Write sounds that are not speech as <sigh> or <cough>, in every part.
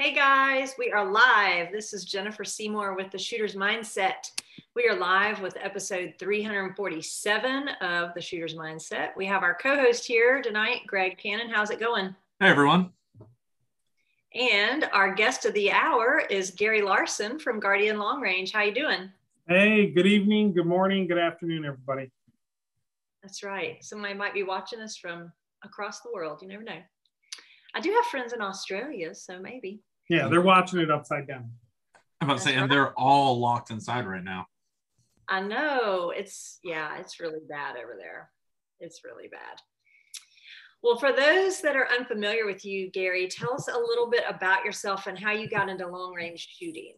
Hey guys, we are live. This is Jennifer Seymour with the Shooter's Mindset. We are live with episode 347 of the Shooter's Mindset. We have our co-host here tonight, Greg Cannon. How's it going? Hey everyone. And our guest of the hour is Gary Larson from Guardian Long Range. How you doing? Hey, good evening, good morning, good afternoon, everybody. That's right. Somebody might be watching us from across the world. You never know. I do have friends in Australia, so maybe. Yeah, they're watching it upside down. I'm about to say, and they're all locked inside right now. I know. It's, yeah, it's really bad over there. It's really bad. Well, for those that are unfamiliar with you, Gary, tell us a little bit about yourself and how you got into long range shooting.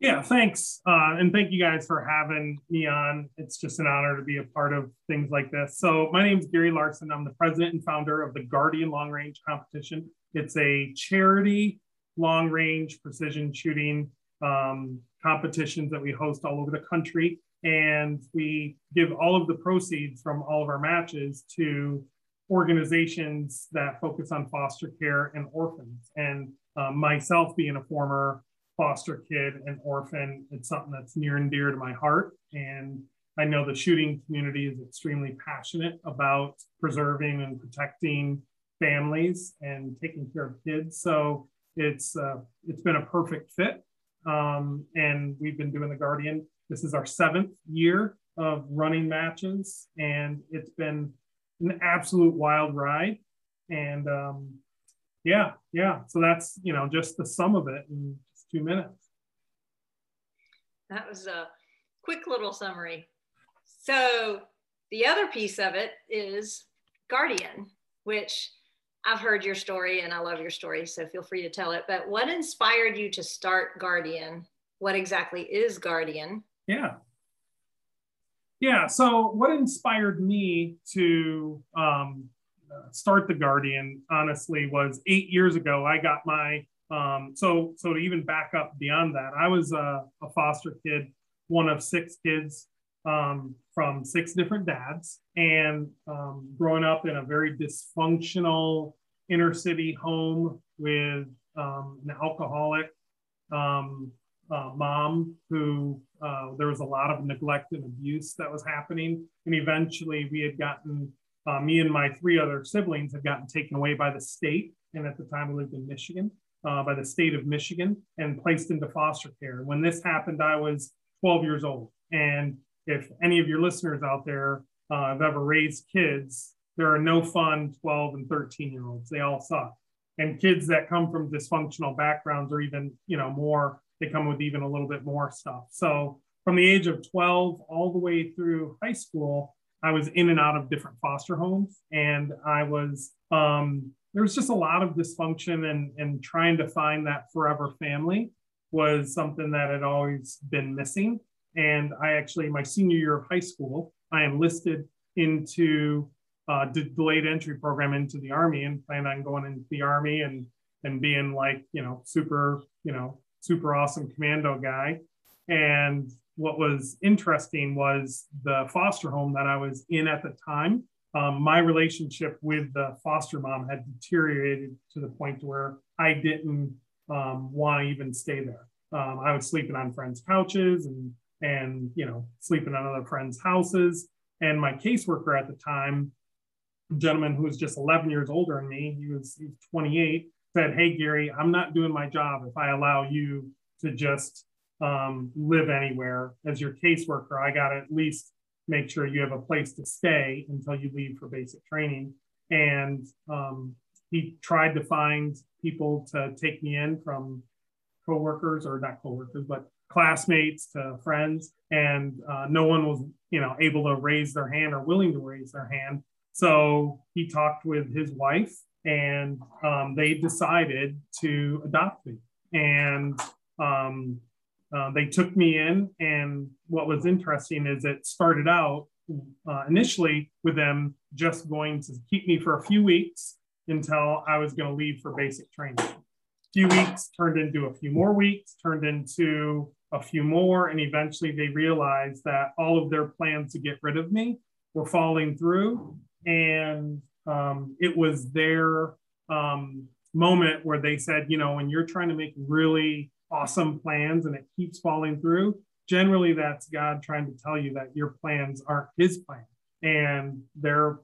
Yeah, thanks. Uh, and thank you guys for having me on. It's just an honor to be a part of things like this. So, my name is Gary Larson. I'm the president and founder of the Guardian Long Range Competition. It's a charity long range precision shooting um, competitions that we host all over the country. And we give all of the proceeds from all of our matches to organizations that focus on foster care and orphans. And um, myself being a former foster kid and orphan, it's something that's near and dear to my heart. And I know the shooting community is extremely passionate about preserving and protecting families and taking care of kids. So it's uh, it's been a perfect fit, um, and we've been doing the Guardian. This is our seventh year of running matches, and it's been an absolute wild ride. And um, yeah, yeah. So that's you know just the sum of it in just two minutes. That was a quick little summary. So the other piece of it is Guardian, which I've heard your story and I love your story, so feel free to tell it. But what inspired you to start Guardian? What exactly is Guardian? Yeah. Yeah. So, what inspired me to um, uh, start the Guardian, honestly, was eight years ago. I got my um, so so to even back up beyond that, I was a, a foster kid, one of six kids um, from six different dads, and um, growing up in a very dysfunctional inner city home with um, an alcoholic um, uh, mom who uh, there was a lot of neglect and abuse that was happening. And eventually we had gotten, uh, me and my three other siblings had gotten taken away by the state. And at the time we lived in Michigan, uh, by the state of Michigan and placed into foster care. When this happened, I was 12 years old. And if any of your listeners out there uh, have ever raised kids, there are no fun 12 and 13 year olds. They all suck. And kids that come from dysfunctional backgrounds or even, you know, more, they come with even a little bit more stuff. So from the age of 12 all the way through high school, I was in and out of different foster homes. And I was, um, there was just a lot of dysfunction and, and trying to find that forever family was something that had always been missing. And I actually, my senior year of high school, I enlisted into uh, delayed entry program into the army and plan on going into the army and and being like you know super you know super awesome commando guy. And what was interesting was the foster home that i was in at the time. Um, my relationship with the foster mom had deteriorated to the point where i didn't um, want to even stay there. Um, i was sleeping on friends couches and and you know sleeping on other friends houses. And my caseworker at the time gentleman who was just 11 years older than me, he was, he was 28, said, Hey, Gary, I'm not doing my job if I allow you to just um, live anywhere as your caseworker. I got to at least make sure you have a place to stay until you leave for basic training. And um, he tried to find people to take me in from coworkers or not coworkers, but classmates to friends. And uh, no one was, you know, able to raise their hand or willing to raise their hand. So he talked with his wife and um, they decided to adopt me. And um, uh, they took me in. And what was interesting is it started out uh, initially with them just going to keep me for a few weeks until I was going to leave for basic training. A few weeks turned into a few more weeks, turned into a few more, and eventually they realized that all of their plans to get rid of me were falling through and um, it was their um, moment where they said, you know, when you're trying to make really awesome plans and it keeps falling through, generally that's God trying to tell you that your plans aren't his plan. And they're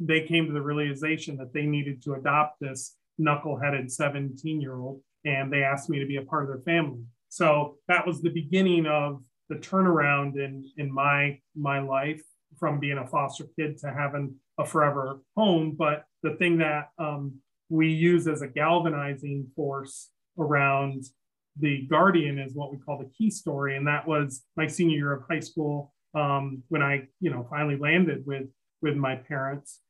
they came to the realization that they needed to adopt this knuckleheaded 17 year old and they asked me to be a part of their family. So that was the beginning of the turnaround in in my my life from being a foster kid to having a forever home. But the thing that um, we use as a galvanizing force around the guardian is what we call the key story, and that was my senior year of high school um, when I you know finally landed with with my parents.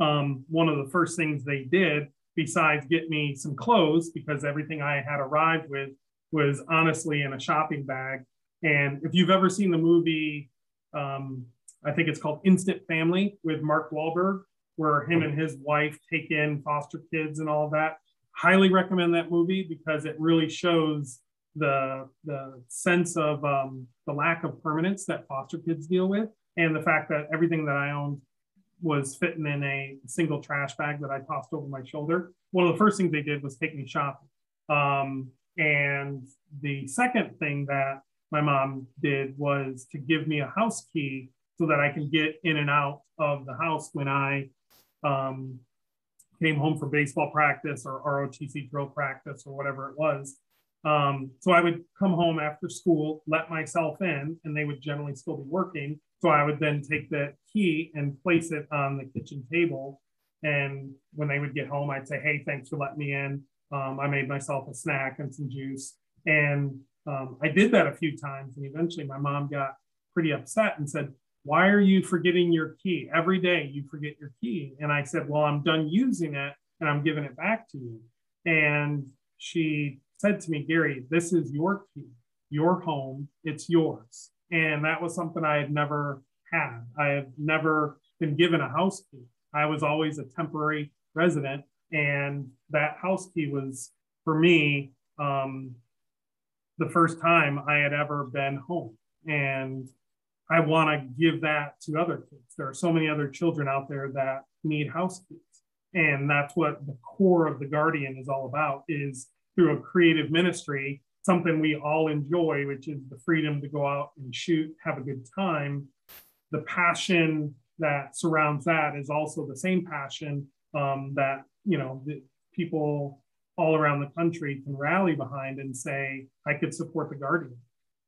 Um, one of the first things they did, besides get me some clothes, because everything I had arrived with was honestly in a shopping bag. And if you've ever seen the movie um, I think it's called Instant Family with Mark Wahlberg, where him and his wife take in foster kids and all that. Highly recommend that movie because it really shows the the sense of um, the lack of permanence that foster kids deal with, and the fact that everything that I owned was fitting in a single trash bag that I tossed over my shoulder. One of the first things they did was take me shopping. Um, and the second thing that my mom did was to give me a house key so that I can get in and out of the house when I um, came home from baseball practice or ROTC drill practice or whatever it was. Um, so I would come home after school, let myself in, and they would generally still be working. So I would then take the key and place it on the kitchen table. And when they would get home, I'd say, Hey, thanks for letting me in. Um, I made myself a snack and some juice. And um, I did that a few times. And eventually my mom got pretty upset and said, why are you forgetting your key? Every day you forget your key. And I said, Well, I'm done using it and I'm giving it back to you. And she said to me, Gary, this is your key, your home, it's yours. And that was something I had never had. I have never been given a house key. I was always a temporary resident. And that house key was for me um, the first time I had ever been home. And I want to give that to other kids. There are so many other children out there that need house. And that's what the core of the Guardian is all about is through a creative ministry, something we all enjoy, which is the freedom to go out and shoot, have a good time. The passion that surrounds that is also the same passion um, that, you know, people all around the country can rally behind and say, I could support the Guardian.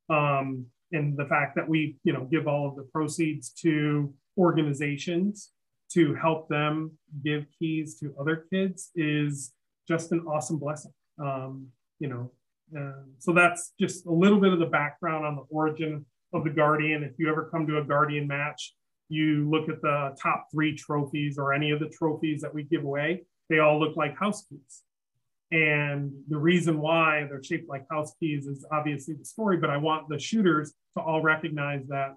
Um, and the fact that we you know give all of the proceeds to organizations to help them give keys to other kids is just an awesome blessing. Um, you know uh, so that's just a little bit of the background on the origin of the guardian. If you ever come to a guardian match you look at the top three trophies or any of the trophies that we give away they all look like house keys and the reason why they're shaped like house keys is obviously the story, but I want the shooters to all recognize that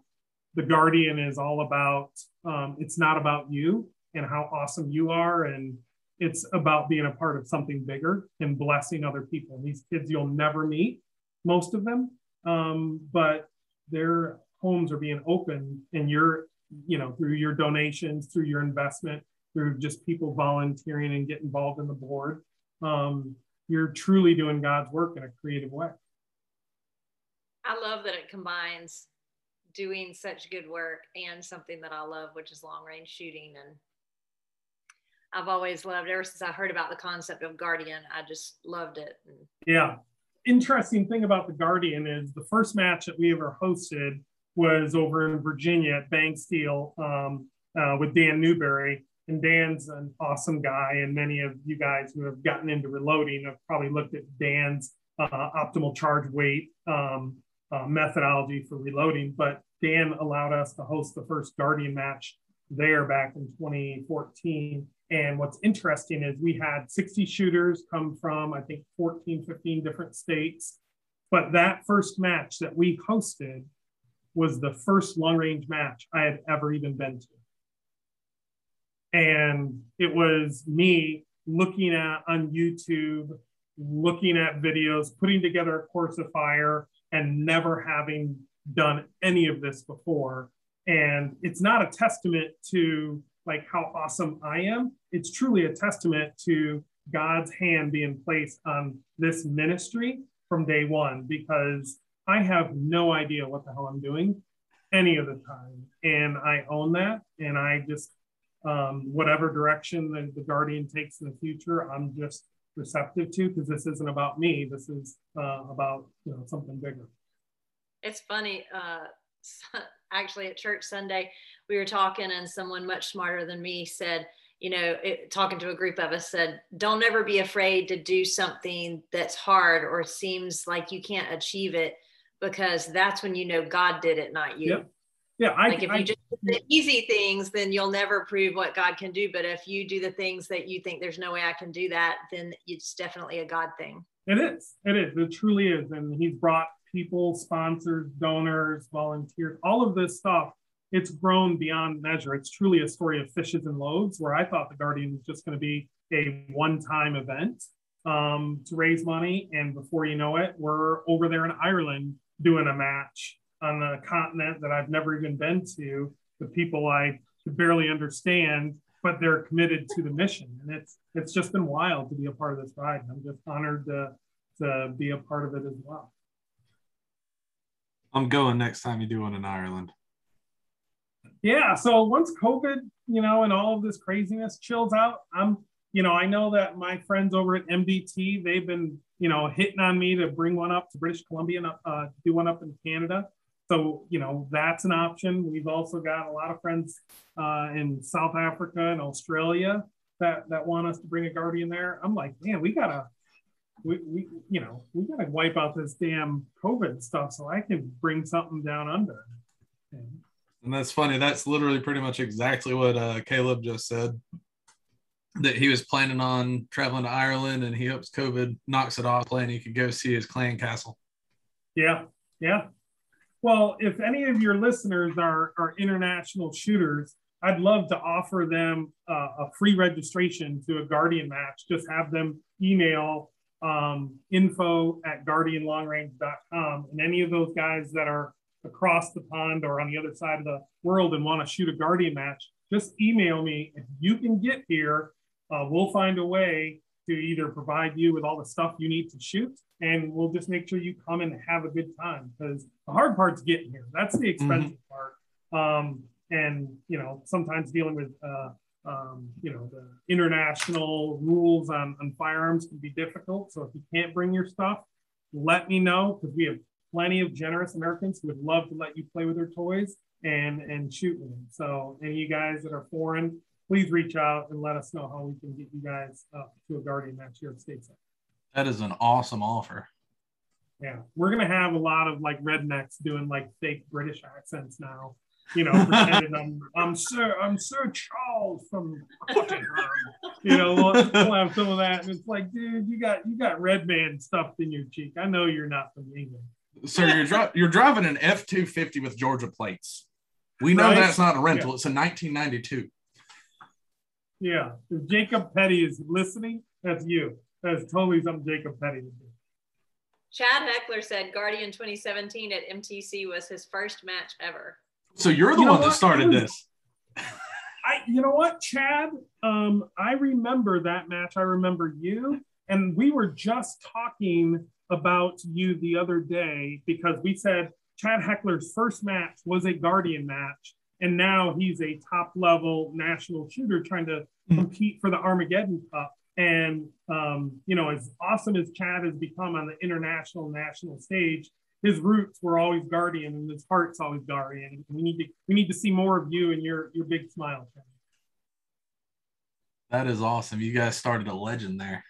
the Guardian is all about, um, it's not about you and how awesome you are. And it's about being a part of something bigger and blessing other people. These kids you'll never meet, most of them, um, but their homes are being opened and you're, you know, through your donations, through your investment, through just people volunteering and get involved in the board um, you're truly doing God's work in a creative way. I love that it combines doing such good work and something that I love, which is long range shooting. And I've always loved, ever since I heard about the concept of Guardian, I just loved it. Yeah. Interesting thing about the Guardian is the first match that we ever hosted was over in Virginia at Bang Steel um, uh, with Dan Newberry and Dan's an awesome guy, and many of you guys who have gotten into reloading have probably looked at Dan's uh, optimal charge weight um, uh, methodology for reloading. But Dan allowed us to host the first Guardian match there back in 2014. And what's interesting is we had 60 shooters come from, I think, 14, 15 different states. But that first match that we hosted was the first long range match I had ever even been to. And it was me looking at on YouTube, looking at videos, putting together a course of fire, and never having done any of this before. And it's not a testament to like how awesome I am. It's truly a testament to God's hand being placed on this ministry from day one because I have no idea what the hell I'm doing any of the time. And I own that. And I just, um, whatever direction the, the Guardian takes in the future, I'm just receptive to because this isn't about me. This is uh, about you know something bigger. It's funny. Uh, <laughs> actually, at church Sunday, we were talking, and someone much smarter than me said, you know, it, talking to a group of us, said, "Don't ever be afraid to do something that's hard or seems like you can't achieve it, because that's when you know God did it, not you." Yep. Yeah, I, like if I, you just do the easy things, then you'll never prove what God can do. But if you do the things that you think there's no way I can do that, then it's definitely a God thing. It is. It is. It truly is. And he's brought people, sponsors, donors, volunteers, all of this stuff. It's grown beyond measure. It's truly a story of fishes and loaves, where I thought the Guardian was just going to be a one-time event um, to raise money, and before you know it, we're over there in Ireland doing a match on a continent that I've never even been to, the people I could barely understand, but they're committed to the mission. And it's it's just been wild to be a part of this ride. I'm just honored to, to be a part of it as well. I'm going next time you do one in Ireland. Yeah. So once COVID, you know, and all of this craziness chills out, I'm, you know, I know that my friends over at MDT, they've been, you know, hitting on me to bring one up to British Columbia and uh, do one up in Canada so you know that's an option. We've also got a lot of friends uh, in south africa and australia that that want us to bring a guardian there. I'm like man we gotta we, we you know we gotta wipe out this damn covid stuff so i can bring something down under. And that's funny. That's literally pretty much exactly what uh, caleb just said that he was planning on traveling to ireland and he hopes covid knocks it off and he could go see his clan castle. Yeah yeah well, if any of your listeners are, are international shooters, I'd love to offer them uh, a free registration to a Guardian match. Just have them email um, info at guardianlongrange.com. And any of those guys that are across the pond or on the other side of the world and want to shoot a Guardian match, just email me. If you can get here, uh, we'll find a way to either provide you with all the stuff you need to shoot and we'll just make sure you come and have a good time because the hard part's getting here. That's the expensive mm-hmm. part. Um, and you know, sometimes dealing with uh, um, you know the international rules on, on firearms can be difficult. So if you can't bring your stuff, let me know because we have plenty of generous Americans who would love to let you play with their toys and and shoot with them. So any of you guys that are foreign, please reach out and let us know how we can get you guys up to a Guardian match here at Stateside. That is an awesome offer. Yeah, we're gonna have a lot of like rednecks doing like fake British accents now. You know, pretending I'm I'm Sir I'm Sir Charles from Buckingham. You know, we'll, we'll, have some of that, and it's like, dude, you got you got red man stuffed in your cheek. I know you're not from England. Sir, you're dri- you're driving an F two fifty with Georgia plates. We know right? that's not a rental. Yeah. It's a 1992. Yeah, if Jacob Petty is listening, that's you. That's totally something Jacob Petty would do. Chad Heckler said Guardian 2017 at MTC was his first match ever. So you're the you one that started this. I, you know what, Chad? Um, I remember that match. I remember you, and we were just talking about you the other day because we said Chad Heckler's first match was a Guardian match, and now he's a top level national shooter trying to hmm. compete for the Armageddon Cup. And um, you know, as awesome as Chad has become on the international national stage, his roots were always Guardian, and his heart's always Guardian. We need to we need to see more of you and your your big smile. Chad. That is awesome. You guys started a legend there.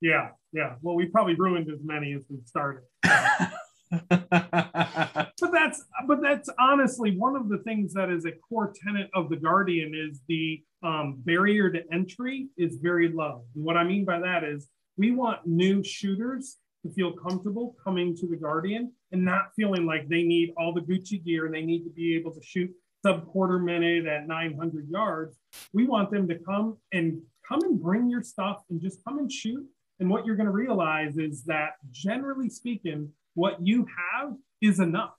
Yeah, yeah. Well, we probably ruined as many as we started. <laughs> <laughs> but that's but that's honestly one of the things that is a core tenet of the Guardian is the um, barrier to entry is very low. What I mean by that is we want new shooters to feel comfortable coming to the Guardian and not feeling like they need all the Gucci gear and they need to be able to shoot sub quarter minute at 900 yards. We want them to come and come and bring your stuff and just come and shoot. And what you're going to realize is that generally speaking, what you have is enough.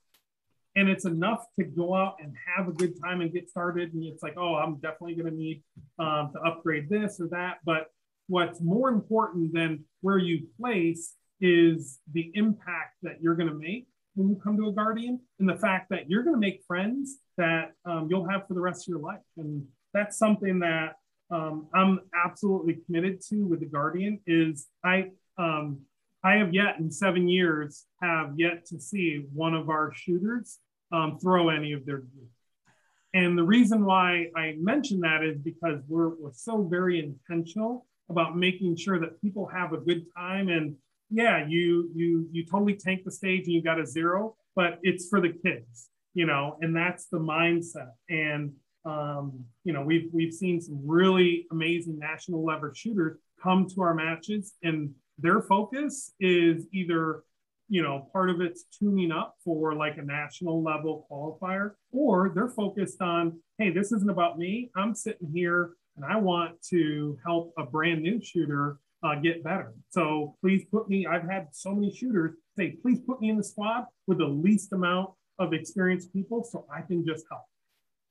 And it's enough to go out and have a good time and get started. And it's like, oh, I'm definitely going to need um, to upgrade this or that. But what's more important than where you place is the impact that you're going to make when you come to a guardian and the fact that you're going to make friends that um, you'll have for the rest of your life and that's something that um, i'm absolutely committed to with the guardian is i um, i have yet in seven years have yet to see one of our shooters um, throw any of their gear and the reason why i mention that is because we're, we're so very intentional about making sure that people have a good time and yeah, you you you totally tank the stage and you got a zero, but it's for the kids, you know, and that's the mindset. And um, you know, we've we've seen some really amazing national level shooters come to our matches, and their focus is either you know part of it's tuning up for like a national level qualifier, or they're focused on, hey, this isn't about me. I'm sitting here and I want to help a brand new shooter uh, get better. So please put me, I've had so many shooters say, please put me in the squad with the least amount of experienced people so I can just help.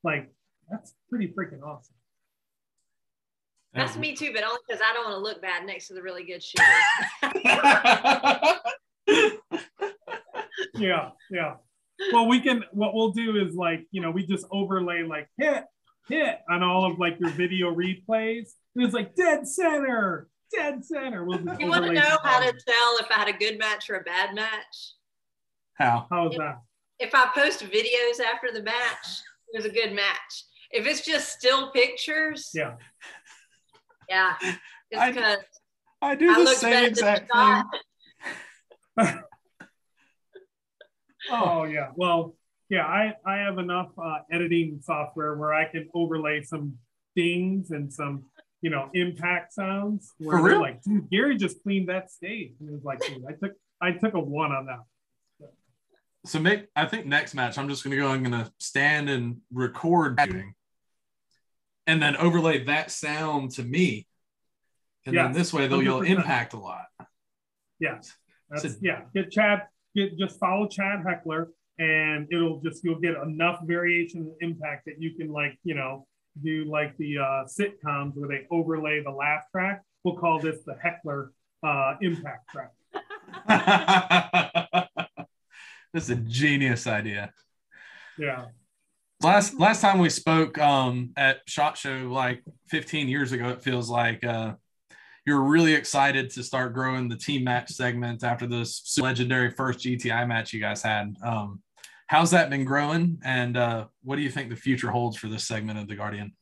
Like, that's pretty freaking awesome. That's me too, but only because I don't want to look bad next to the really good shooter. <laughs> yeah, yeah. Well, we can, what we'll do is like, you know, we just overlay like hit, hit on all of like your video replays. And it's like dead center, dead center. We'll you want to know how to tell if I had a good match or a bad match? How? How's if, that? If I post videos after the match, it was a good match. If it's just still pictures, yeah, yeah, it's because I, I, do I the same exact thing. <laughs> oh yeah, well, yeah, I I have enough uh, editing software where I can overlay some dings and some you know, impact sounds where For they're like, dude, Gary just cleaned that stage. And it was like, dude, I took I took a one on that. So make I think next match I'm just gonna go, I'm gonna stand and record shooting and then overlay that sound to me. And then this way they'll you'll impact a lot. Yes. That's, so, yeah. Get Chad, get just follow Chad Heckler and it'll just you'll get enough variation and impact that you can like, you know, do like the uh, sitcoms where they overlay the laugh track. We'll call this the heckler uh, impact track. <laughs> <laughs> That's a genius idea. Yeah. Last last time we spoke um, at Shot Show, like 15 years ago, it feels like uh, you're really excited to start growing the team match segment after this legendary first GTI match you guys had. Um, how's that been growing? And uh, what do you think the future holds for this segment of the guardian?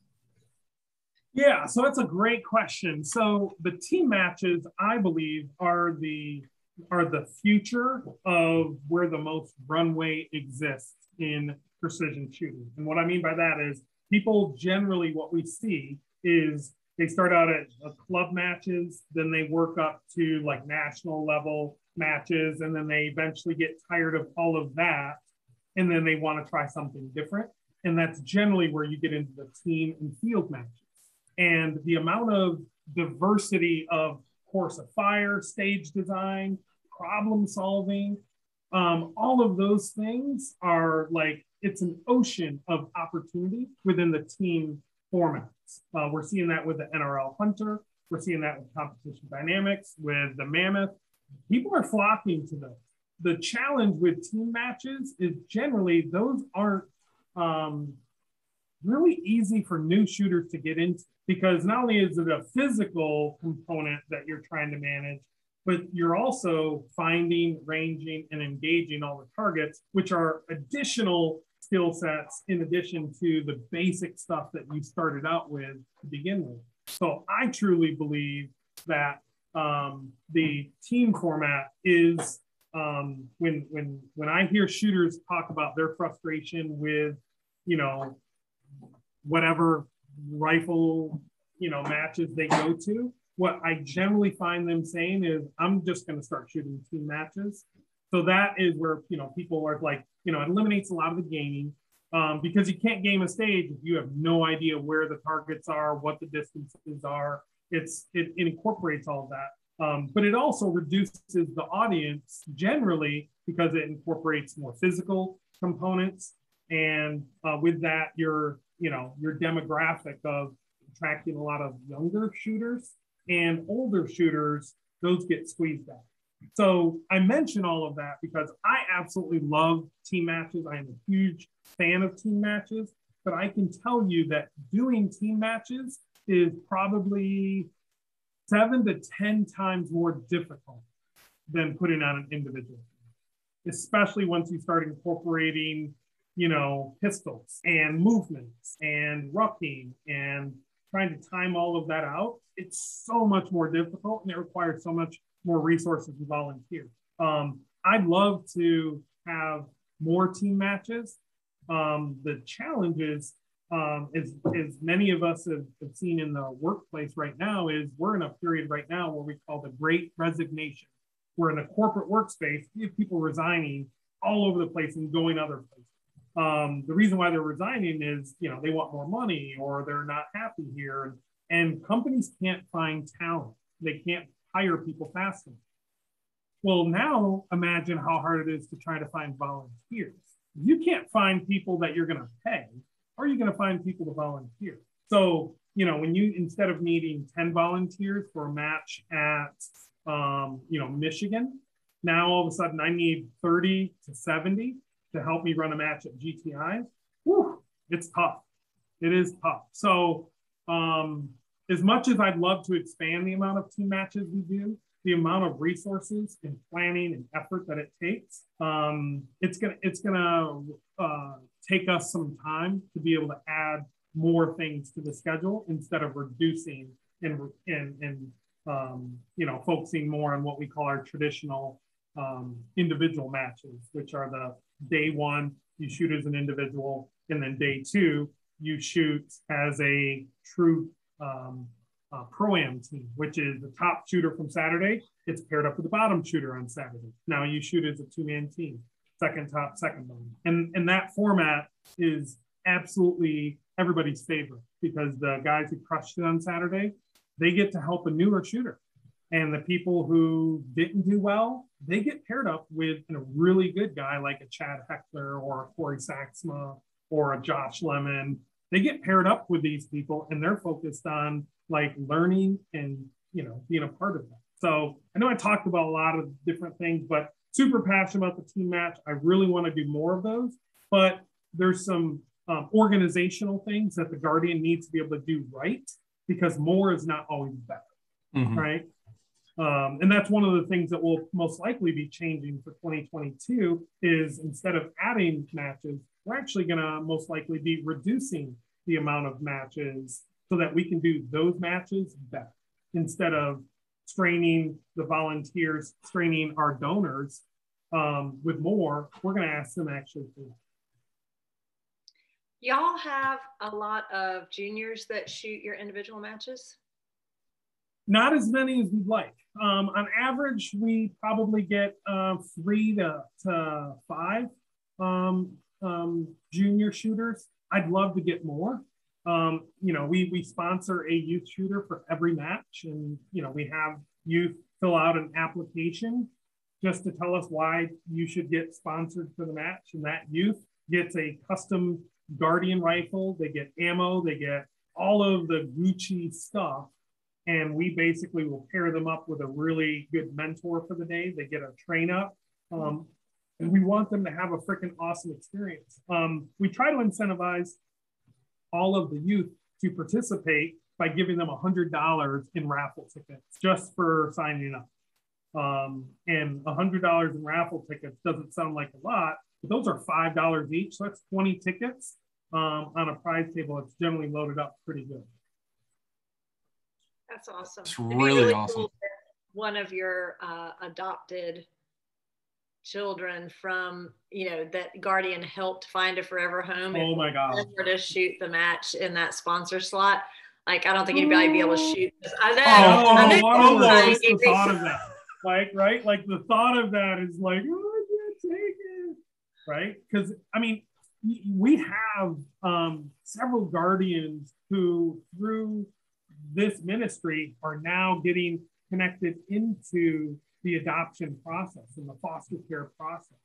Yeah so that's a great question. So the team matches i believe are the are the future of where the most runway exists in precision shooting and what i mean by that is people generally what we see is they start out at uh, club matches then they work up to like national level matches and then they eventually get tired of all of that and then they want to try something different. And that's generally where you get into the team and field matches. And the amount of diversity of course of fire, stage design, problem solving, um, all of those things are like it's an ocean of opportunity within the team formats. Uh, we're seeing that with the NRL Hunter. We're seeing that with competition dynamics, with the Mammoth. People are flocking to those the challenge with team matches is generally those aren't um, really easy for new shooters to get into because not only is it a physical component that you're trying to manage, but you're also finding, ranging, and engaging all the targets, which are additional skill sets in addition to the basic stuff that you started out with to begin with. So I truly believe that um, the team format is um, when when when I hear shooters talk about their frustration with, you know, whatever rifle you know matches they go to, what I generally find them saying is, I'm just going to start shooting team matches. So that is where you know people are like, you know, it eliminates a lot of the gaming. Um, because you can't game a stage if you have no idea where the targets are, what the distances are. It's it, it incorporates all that. Um, but it also reduces the audience generally because it incorporates more physical components. And uh, with that, your, you know, your demographic of attracting a lot of younger shooters and older shooters, those get squeezed out. So I mention all of that because I absolutely love team matches. I am a huge fan of team matches, but I can tell you that doing team matches is probably seven to 10 times more difficult than putting on an individual, especially once you start incorporating, you know, pistols and movements and rucking and trying to time all of that out. It's so much more difficult and it requires so much more resources and volunteers. Um, I'd love to have more team matches. Um, the challenge is, um, as, as many of us have, have seen in the workplace right now, is we're in a period right now where we call the great resignation. We're in a corporate workspace, you have people resigning all over the place and going other places. Um, the reason why they're resigning is, you know, they want more money or they're not happy here. And companies can't find talent. They can't hire people fast enough. Well, now imagine how hard it is to try to find volunteers. You can't find people that you're going to pay. Are you going to find people to volunteer? So, you know, when you instead of needing 10 volunteers for a match at, um, you know, Michigan, now all of a sudden I need 30 to 70 to help me run a match at GTI. Whew, it's tough. It is tough. So, um, as much as I'd love to expand the amount of team matches we do, the amount of resources and planning and effort that it takes, um, it's gonna it's gonna uh, take us some time to be able to add more things to the schedule instead of reducing and and and um, you know focusing more on what we call our traditional um, individual matches, which are the day one you shoot as an individual, and then day two you shoot as a true um, uh, pro am team, which is the top shooter from Saturday. It's paired up with the bottom shooter on Saturday. Now you shoot as a two man team, second top, second bottom. And, and that format is absolutely everybody's favorite because the guys who crushed it on Saturday, they get to help a newer shooter. And the people who didn't do well, they get paired up with a really good guy like a Chad Heckler or a Corey Saxma or a Josh Lemon they get paired up with these people and they're focused on like learning and you know being a part of that. So i know i talked about a lot of different things but super passionate about the team match. I really want to do more of those but there's some um, organizational things that the guardian needs to be able to do right because more is not always better mm-hmm. right? Um, and that's one of the things that will most likely be changing for 2022 is instead of adding matches we're actually going to most likely be reducing the amount of matches so that we can do those matches better instead of straining the volunteers, straining our donors um, with more. We're going to ask them actually Y'all have a lot of juniors that shoot your individual matches? Not as many as we'd like. Um, on average, we probably get uh, three to, to five um, um, junior shooters. I'd love to get more. Um, you know, we we sponsor a youth shooter for every match, and you know, we have youth fill out an application just to tell us why you should get sponsored for the match, and that youth gets a custom Guardian rifle. They get ammo. They get all of the Gucci stuff, and we basically will pair them up with a really good mentor for the day. They get a train up. Um, and we want them to have a freaking awesome experience. Um, we try to incentivize all of the youth to participate by giving them $100 in raffle tickets just for signing up. Um, and $100 in raffle tickets doesn't sound like a lot, but those are $5 each. So that's 20 tickets um, on a prize table. It's generally loaded up pretty good. That's awesome. It's really, really awesome. Cool one of your uh, adopted children from you know that guardian helped find a forever home oh my god. to shoot the match in that sponsor slot. Like i don't think anybody would be able to shoot this. I know, oh, I know oh, oh, the thought of that? Like right? Like the thought of that is like oh i can't take it. Right? Because i mean we have um, several guardians who through this ministry are now getting connected into the adoption process and the foster care process.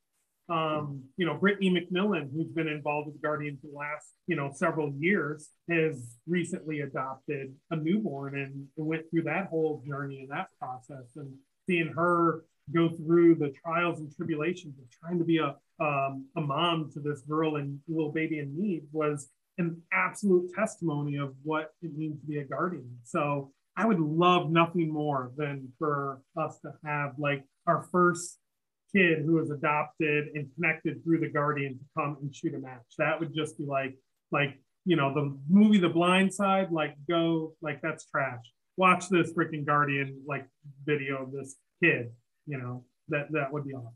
um, you know, Brittany McMillan, who's been involved with Guardian for the last, you know, several years, has recently adopted a newborn and went through that whole journey and that process. And seeing her go through the trials and tribulations of trying to be a, um, a mom to this girl and little baby in need was an absolute testimony of what it means to be a guardian. So I would love nothing more than for us to have like our first kid who was adopted and connected through the guardian to come and shoot a match. That would just be like, like, you know, the movie The Blind Side, like go, like that's trash. Watch this freaking guardian like video of this kid, you know, that that would be awesome.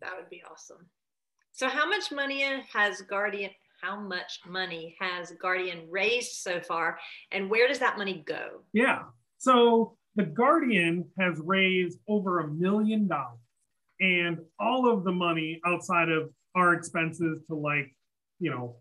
That would be awesome. So how much money has Guardian how much money has Guardian raised so far and where does that money go? Yeah. So the Guardian has raised over a million dollars, and all of the money outside of our expenses to like, you know,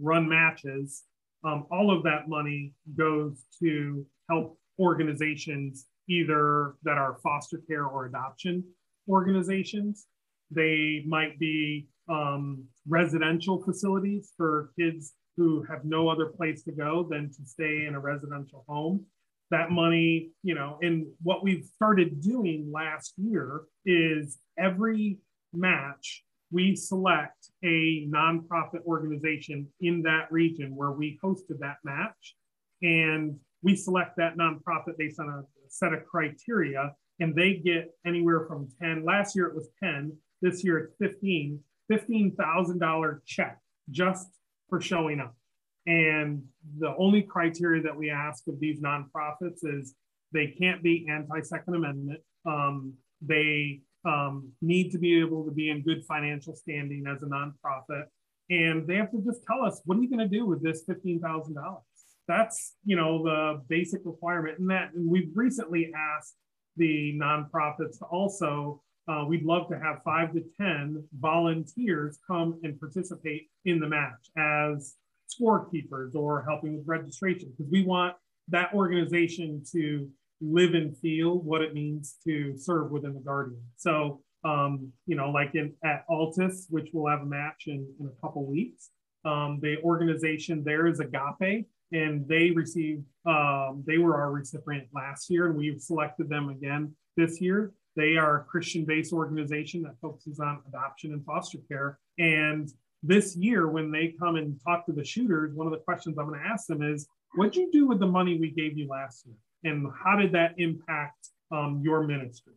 run matches, um, all of that money goes to help organizations either that are foster care or adoption organizations. They might be um, residential facilities for kids who have no other place to go than to stay in a residential home that money, you know, and what we've started doing last year is every match we select a nonprofit organization in that region where we hosted that match. And we select that nonprofit based on a set of criteria, and they get anywhere from 10. Last year it was 10, this year it's 15, $15,000 check just for showing up. And the only criteria that we ask of these nonprofits is they can't be anti Second Amendment. Um, they um, need to be able to be in good financial standing as a nonprofit. And they have to just tell us, what are you going to do with this $15,000? That's, you know, the basic requirement. And that, and we've recently asked the nonprofits to also, uh, we'd love to have five to 10 volunteers come and participate in the match as scorekeepers or helping with registration because we want that organization to live and feel what it means to serve within the Guardian. So, um, you know, like in at Altus, which we'll have a match in, in a couple weeks, um, the organization there is Agape, and they received, um, they were our recipient last year, and we've selected them again this year. They are a Christian based organization that focuses on adoption and foster care. And this year when they come and talk to the shooters, one of the questions I'm going to ask them is, what'd you do with the money we gave you last year? And how did that impact um, your ministry?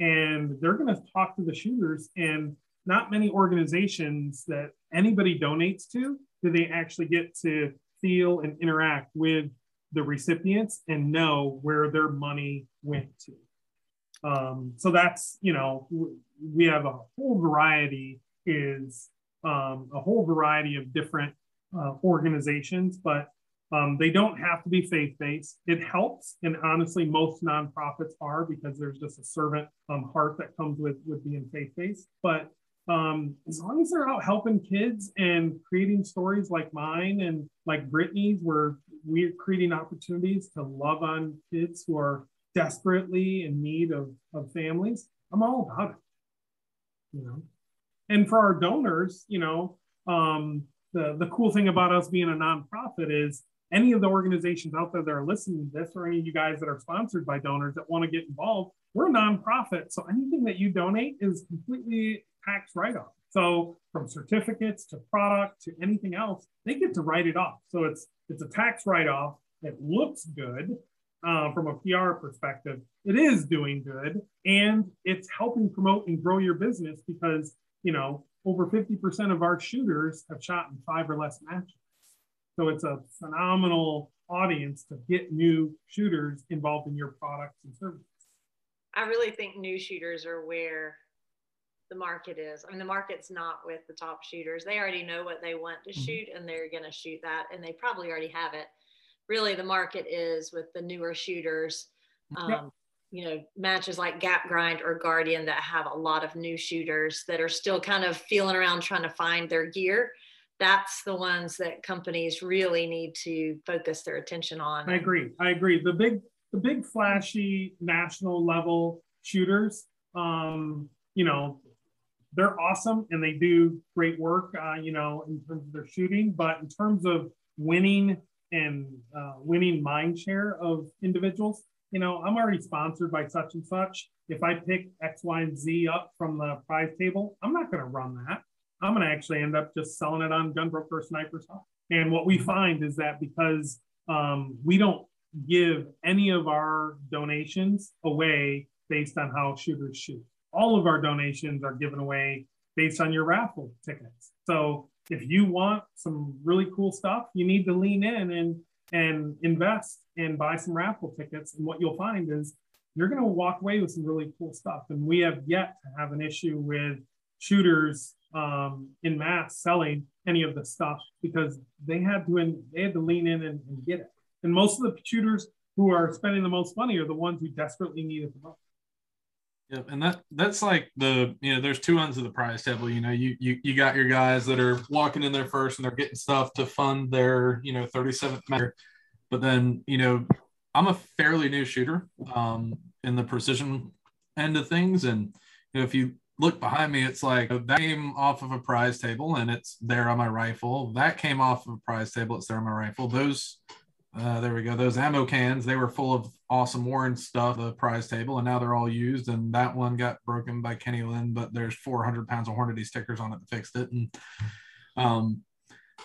And they're going to talk to the shooters and not many organizations that anybody donates to do they actually get to feel and interact with the recipients and know where their money went to. Um, so that's, you know, we have a whole variety is um, a whole variety of different uh, organizations, but um, they don't have to be faith based. It helps, and honestly, most nonprofits are because there's just a servant um, heart that comes with with being faith based. But um, as long as they're out helping kids and creating stories like mine and like Brittany's, where we're creating opportunities to love on kids who are desperately in need of, of families, I'm all about it. You know and for our donors, you know, um, the, the cool thing about us being a nonprofit is any of the organizations out there that are listening to this, or any of you guys that are sponsored by donors that want to get involved, we're a nonprofit. So anything that you donate is completely tax write off. So from certificates to product to anything else, they get to write it off. So it's it's a tax write off. It looks good uh, from a PR perspective. It is doing good, and it's helping promote and grow your business because you know, over 50% of our shooters have shot in five or less matches. So it's a phenomenal audience to get new shooters involved in your products and services. I really think new shooters are where the market is. I mean, the market's not with the top shooters. They already know what they want to mm-hmm. shoot and they're going to shoot that, and they probably already have it. Really, the market is with the newer shooters. Um, you know matches like gap grind or guardian that have a lot of new shooters that are still kind of feeling around trying to find their gear that's the ones that companies really need to focus their attention on i agree i agree the big the big flashy national level shooters um you know, they're awesome and they do great work, uh, you know, in terms of their shooting. But in terms of winning and uh, winning mind share of individuals, you know, I'm already sponsored by such and such. If I pick X, Y, and Z up from the prize table, I'm not going to run that. I'm going to actually end up just selling it on GunBroker Sniper stuff. And what we find is that because um, we don't give any of our donations away based on how shooters shoot. All of our donations are given away based on your raffle tickets. So if you want some really cool stuff, you need to lean in and and invest and buy some raffle tickets. And what you'll find is you're going to walk away with some really cool stuff. And we have yet to have an issue with shooters um, in mass selling any of the stuff because they had to they had to lean in and, and get it. And most of the shooters who are spending the most money are the ones who desperately need it the most. Yep, and that that's like the you know there's two ends of the prize table. You know, you you you got your guys that are walking in there first and they're getting stuff to fund their you know 37th matter, but then you know I'm a fairly new shooter um, in the precision end of things, and you know if you look behind me, it's like that came off of a prize table and it's there on my rifle. That came off of a prize table, it's there on my rifle. Those uh, there we go. Those ammo cans, they were full of awesome Warne stuff, the prize table, and now they're all used. And that one got broken by Kenny Lynn, but there's 400 pounds of Hornady stickers on it that fixed it. And, um,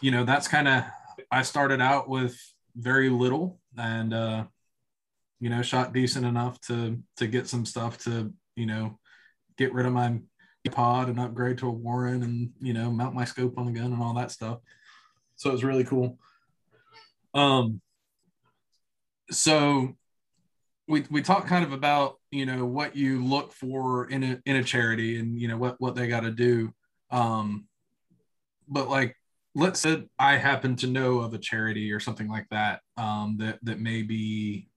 you know, that's kind of, I started out with very little and, uh, you know, shot decent enough to, to get some stuff to, you know, get rid of my pod and upgrade to a Warne and, you know, mount my scope on the gun and all that stuff. So it was really cool. Um, so we we talk kind of about you know what you look for in a in a charity and you know what what they got to do. Um but like let's say i happen to know of a charity or something like that um that that may be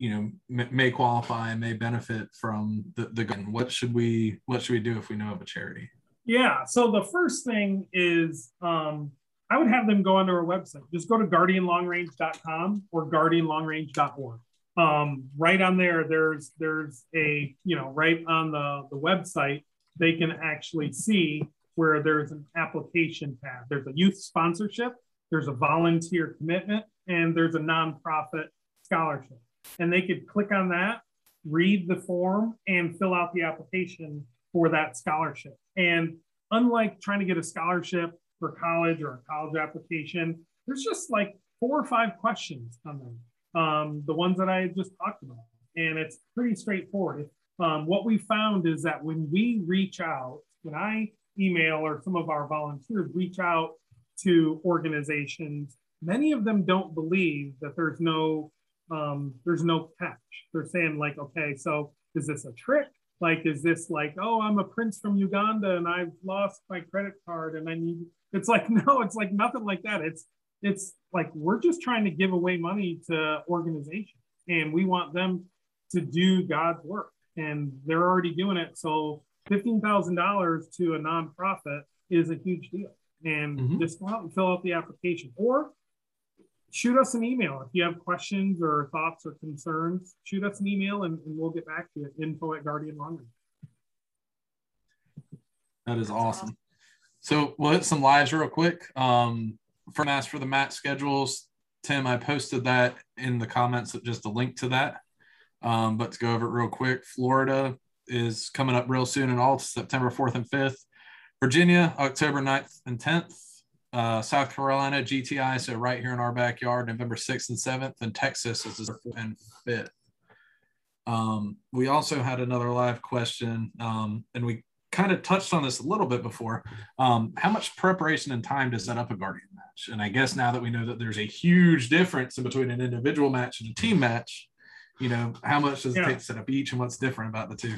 you know may, may qualify and may benefit from the the gun. What should we what should we do if we know of a charity? Yeah. So the first thing is um I would have them go onto our website. Just go to guardianlongrange.com or guardianlongrange.org. Um, right on there, there's there's a you know right on the the website they can actually see where there's an application tab. There's a youth sponsorship, there's a volunteer commitment, and there's a nonprofit scholarship. And they could click on that, read the form, and fill out the application for that scholarship. And unlike trying to get a scholarship for college or a college application, there's just like four or five questions on them, um, the ones that I just talked about. And it's pretty straightforward. Um, what we found is that when we reach out, when I email or some of our volunteers reach out to organizations, many of them don't believe that there's no um, there's no catch. They're saying like, okay, so is this a trick? Like, is this like, oh, I'm a prince from Uganda and I've lost my credit card and I need it's like <laughs> no, it's like nothing like that. It's it's like we're just trying to give away money to organizations, and we want them to do God's work, and they're already doing it. So fifteen thousand dollars to a nonprofit is a huge deal, and mm-hmm. just go out and fill out the application, or shoot us an email if you have questions or thoughts or concerns. Shoot us an email, and, and we'll get back to you. Info at Guardian Long That is awesome. So we'll hit some lives real quick. Um, from ask for the match schedules, Tim, I posted that in the comments, just a link to that. Um, but to go over it real quick, Florida is coming up real soon in all September 4th and 5th. Virginia, October 9th and 10th. Uh, South Carolina, GTI, so right here in our backyard, November 6th and 7th. And Texas is the 4th and 5th. Um, we also had another live question, um, and we kind of touched on this a little bit before. Um, how much preparation and time to set up a Guardian match? And I guess now that we know that there's a huge difference in between an individual match and a team match, you know, how much does it take to set up each and what's different about the two?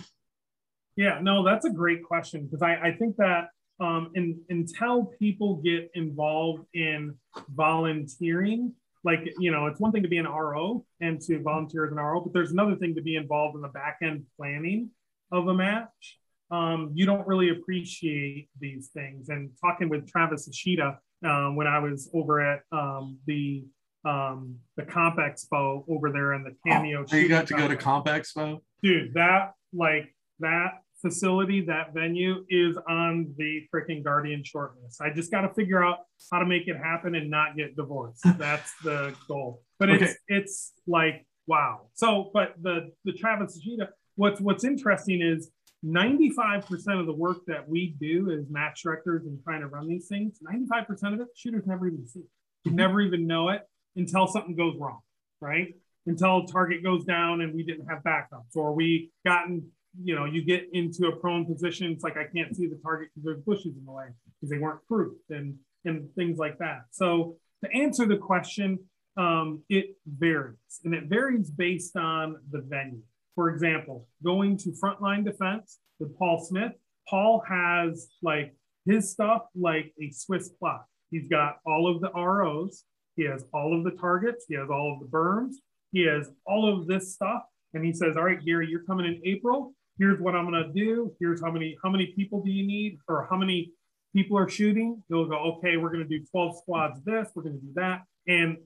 Yeah, no, that's a great question because I, I think that um, in, until people get involved in volunteering, like, you know, it's one thing to be an RO and to volunteer as an RO, but there's another thing to be involved in the back end planning of a match um, you don't really appreciate these things. And talking with Travis Ishida um, when I was over at um, the um, the Comp Expo over there in the Cameo. Oh, you got to go to Comp Expo, dude. That like that facility, that venue is on the freaking Guardian shortlist. I just got to figure out how to make it happen and not get divorced. <laughs> That's the goal. But okay. it's it's like wow. So, but the the Travis Ishida, what's what's interesting is 95% of the work that we do as match directors and trying to run these things, 95% of it, shooters never even see. You mm-hmm. never even know it until something goes wrong, right? Until target goes down and we didn't have backups, or we gotten, you know, you get into a prone position. It's like I can't see the target because there's bushes in the way because they weren't proofed and and things like that. So to answer the question, um, it varies, and it varies based on the venue. For example, going to frontline defense with Paul Smith, Paul has like his stuff like a Swiss clock. He's got all of the ROs, he has all of the targets, he has all of the berms, he has all of this stuff. And he says, All right, Gary, you're coming in April. Here's what I'm gonna do. Here's how many, how many people do you need, or how many people are shooting. He'll go, okay, we're gonna do 12 squads this, we're gonna do that. And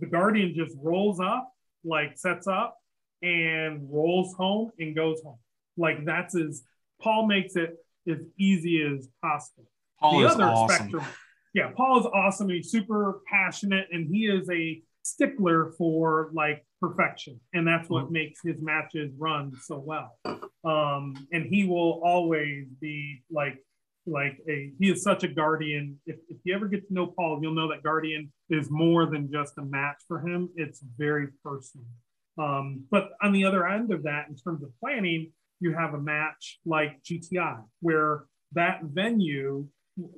the Guardian just rolls up, like sets up, and rolls home and goes home. Like that's as Paul makes it as easy as possible. Paul the other awesome. spectrum, yeah, Paul is awesome. He's super passionate and he is a stickler for like perfection. And that's what mm-hmm. makes his matches run so well. Um, and he will always be like like a he is such a guardian. If, if you ever get to know Paul, you'll know that guardian is more than just a match for him. It's very personal. Um, but on the other end of that, in terms of planning, you have a match like GTI, where that venue,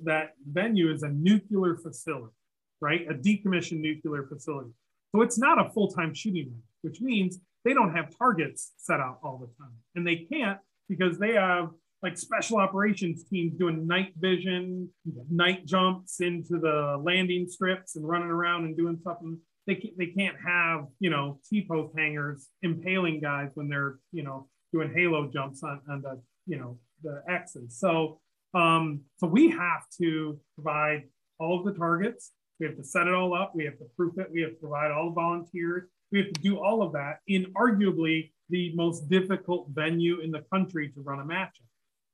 that venue is a nuclear facility, right? A decommissioned nuclear facility. So it's not a full-time shooting range, which means they don't have targets set out all the time. And they can't because they have like special operations teams doing night vision, night jumps into the landing strips and running around and doing something they they can't have you know T post hangers impaling guys when they're you know doing halo jumps on, on the you know the X's. So um, so we have to provide all of the targets. We have to set it all up. We have to proof it. We have to provide all the volunteers. We have to do all of that in arguably the most difficult venue in the country to run a match at.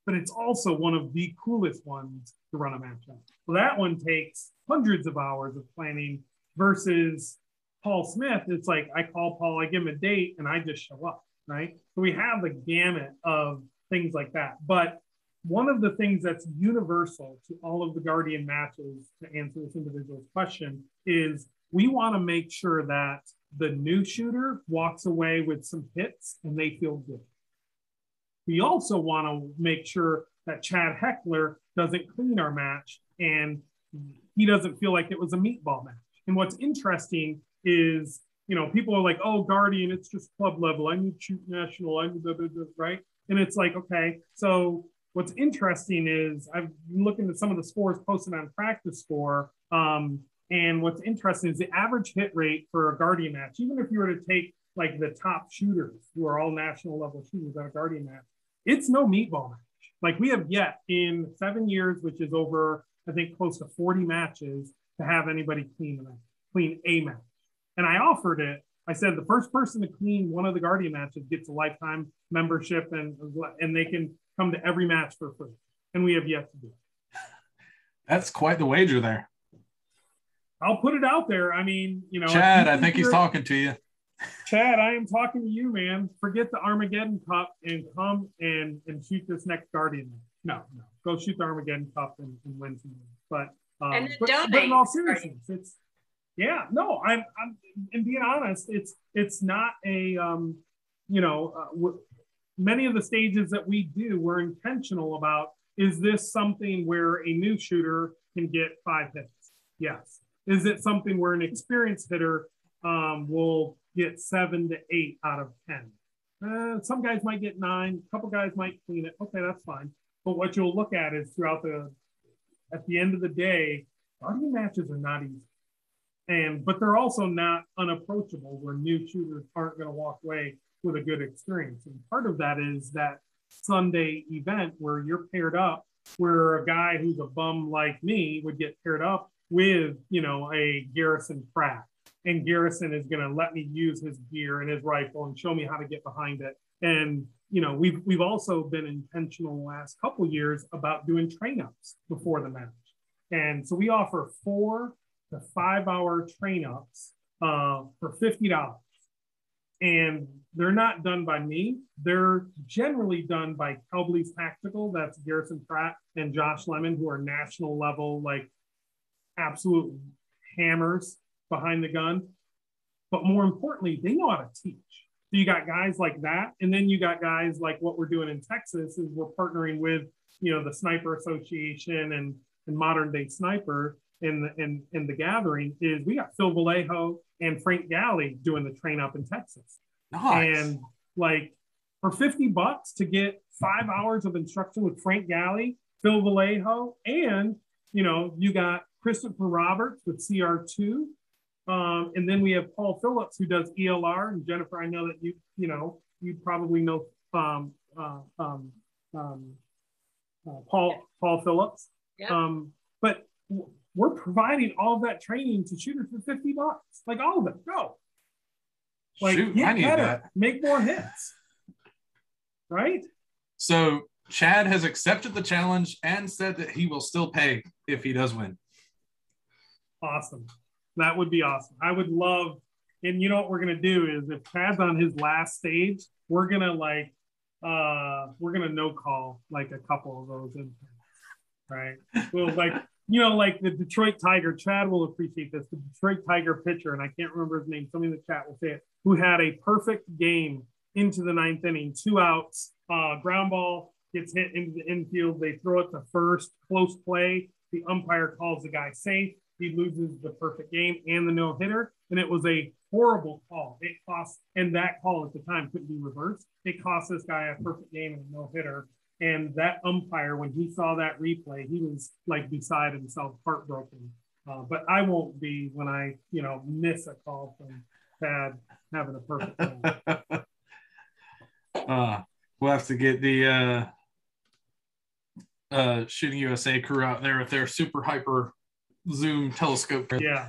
But it's also one of the coolest ones to run a match that one takes hundreds of hours of planning versus Paul Smith, it's like I call Paul, I give him a date, and I just show up, right? So we have the gamut of things like that. But one of the things that's universal to all of the Guardian matches, to answer this individual's question, is we want to make sure that the new shooter walks away with some hits and they feel good. We also want to make sure that Chad Heckler doesn't clean our match and he doesn't feel like it was a meatball match. And what's interesting is you know people are like oh guardian it's just club level. I need shoot national i need blah, blah, blah, right? And it's like okay so what's interesting is i've been looking at some of the scores posted on practice score um, and what's interesting is the average hit rate for a guardian match even if you were to take like the top shooters who are all national level shooters at a guardian match it's no meatball match. Like we have yet in seven years which is over i think close to 40 matches to have anybody clean a clean a match and I offered it. I said the first person to clean one of the Guardian matches gets a lifetime membership and and they can come to every match for free. And we have yet to do it. <laughs> That's quite the wager there. I'll put it out there. I mean, you know, Chad, I think he's talking to you. Chad, I am talking to you, man. Forget the Armageddon Cup and come and and shoot this next Guardian. No, no, go shoot the Armageddon Cup and, and win some. But um, but, but in all seriousness, it's yeah, no, I'm, I'm, and being honest, it's, it's not a, um, you know, uh, w- many of the stages that we do, we're intentional about is this something where a new shooter can get five hits? Yes. Is it something where an experienced hitter um, will get seven to eight out of 10? Uh, some guys might get nine, a couple guys might clean it. Okay, that's fine. But what you'll look at is throughout the, at the end of the day, guardian matches are not easy and but they're also not unapproachable where new shooters aren't going to walk away with a good experience. And part of that is that sunday event where you're paired up where a guy who's a bum like me would get paired up with you know a garrison pratt. And garrison is going to let me use his gear and his rifle and show me how to get behind it. And you know, we've we've also been intentional last couple years about doing train ups before the match, and so we offer four to five hour train ups uh, for fifty dollars, and they're not done by me. They're generally done by Kelbley's Tactical. That's Garrison Pratt and Josh Lemon, who are national level, like absolute hammers behind the gun. But more importantly, they know how to teach. So you got guys like that, and then you got guys like what we're doing in Texas is we're partnering with you know the Sniper Association and and Modern Day Sniper in the in, in the gathering is we got Phil Velayo and Frank Galli doing the train up in Texas. Nice. And like for 50 bucks to get five hours of instruction with Frank Galli, Phil Velayo, and you know, you got Christopher Roberts with CR2. Um, and then we have Paul Phillips who does ELR. And Jennifer, I know that you, you know, you probably know um, uh, um, um, uh, Paul Paul Phillips. Yeah. Um, but we're providing all of that training to shooters for 50 bucks. Like all of them, Go. Like Shoot, get better, that. make more hits. Right? So Chad has accepted the challenge and said that he will still pay if he does win. Awesome. That would be awesome. I would love, and you know what we're gonna do is if Chad's on his last stage, we're gonna like uh we're gonna no call like a couple of those in right? We'll like you know, like the Detroit Tiger, Chad will appreciate this. The Detroit Tiger pitcher, and I can't remember his name, somebody in the chat will say it, who had a perfect game into the ninth inning, two outs, uh, ground ball gets hit into the infield. They throw it to first, close play. The umpire calls the guy safe. He loses the perfect game and the no hitter. And it was a horrible call. It cost, and that call at the time couldn't be reversed. It cost this guy a perfect game and a no hitter. And that umpire, when he saw that replay, he was like beside himself, heartbroken. Uh, but I won't be when I, you know, miss a call from Chad having a perfect <laughs> uh, we'll have to get the uh, uh, Shooting USA crew out there with their super hyper zoom telescope. Yeah,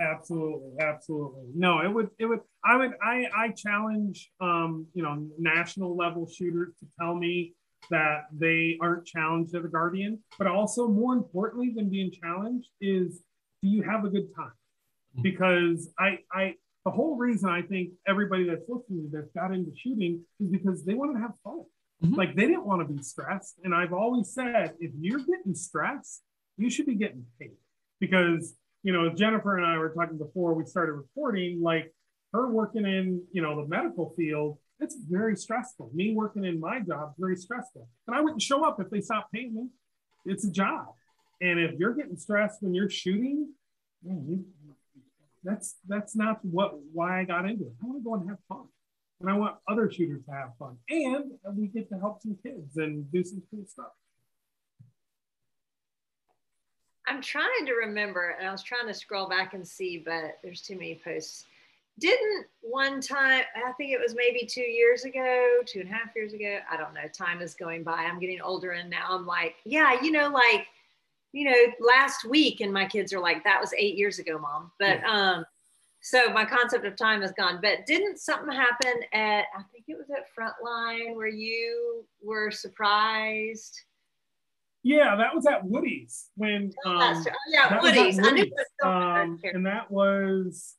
absolutely, absolutely. No, it would, it would. I would, I, I challenge, um, you know, national level shooters to tell me that they aren't challenged at the Guardian. But also, more importantly than being challenged, is do you have a good time? Mm-hmm. Because I, I, the whole reason I think everybody that's listening to this got into shooting is because they wanted to have fun. Mm-hmm. Like they didn't want to be stressed. And I've always said, if you're getting stressed, you should be getting paid. Because, you know, Jennifer and I were talking before we started recording, like her working in, you know, the medical field, it's very stressful. Me working in my job, very stressful. And I wouldn't show up if they stopped paying me. It's a job. And if you're getting stressed when you're shooting, man, you, that's that's not what why I got into it. I want to go and have fun. And I want other shooters to have fun. And we get to help some kids and do some cool stuff. I'm trying to remember, and I was trying to scroll back and see, but there's too many posts didn't one time i think it was maybe two years ago two and a half years ago i don't know time is going by i'm getting older and now i'm like yeah you know like you know last week and my kids are like that was eight years ago mom but yeah. um so my concept of time is gone but didn't something happen at i think it was at frontline where you were surprised yeah, that was at Woody's when. Um, oh, yeah, Woody's. Woody's. Um, and that was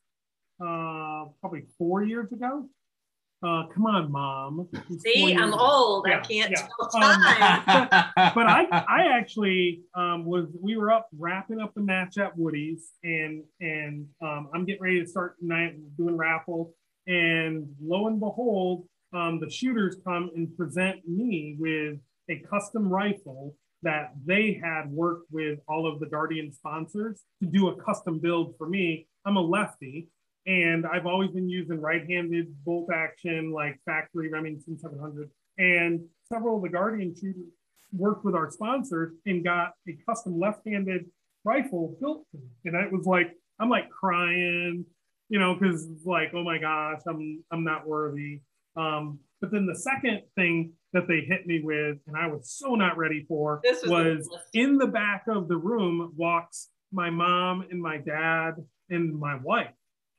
uh, probably four years ago. Uh, come on, mom. See, I'm old. Yeah, I can't yeah. tell time. Um, <laughs> but, but, I, <laughs> I actually um, was. We were up wrapping up the match at Woody's, and and um, I'm getting ready to start tonight doing raffle. And lo and behold, um, the shooters come and present me with a custom rifle that they had worked with all of the Guardian sponsors to do a custom build for me. I'm a lefty, and I've always been using right-handed bolt action like factory Remington 700. And several of the Guardian shooters worked with our sponsors and got a custom left-handed rifle built. For me. And it was like, I'm like crying, you know, because like, oh my gosh, I'm I'm not worthy. Um, but then the second thing that they hit me with, and I was so not ready for, was, was in the back of the room walks my mom and my dad and my wife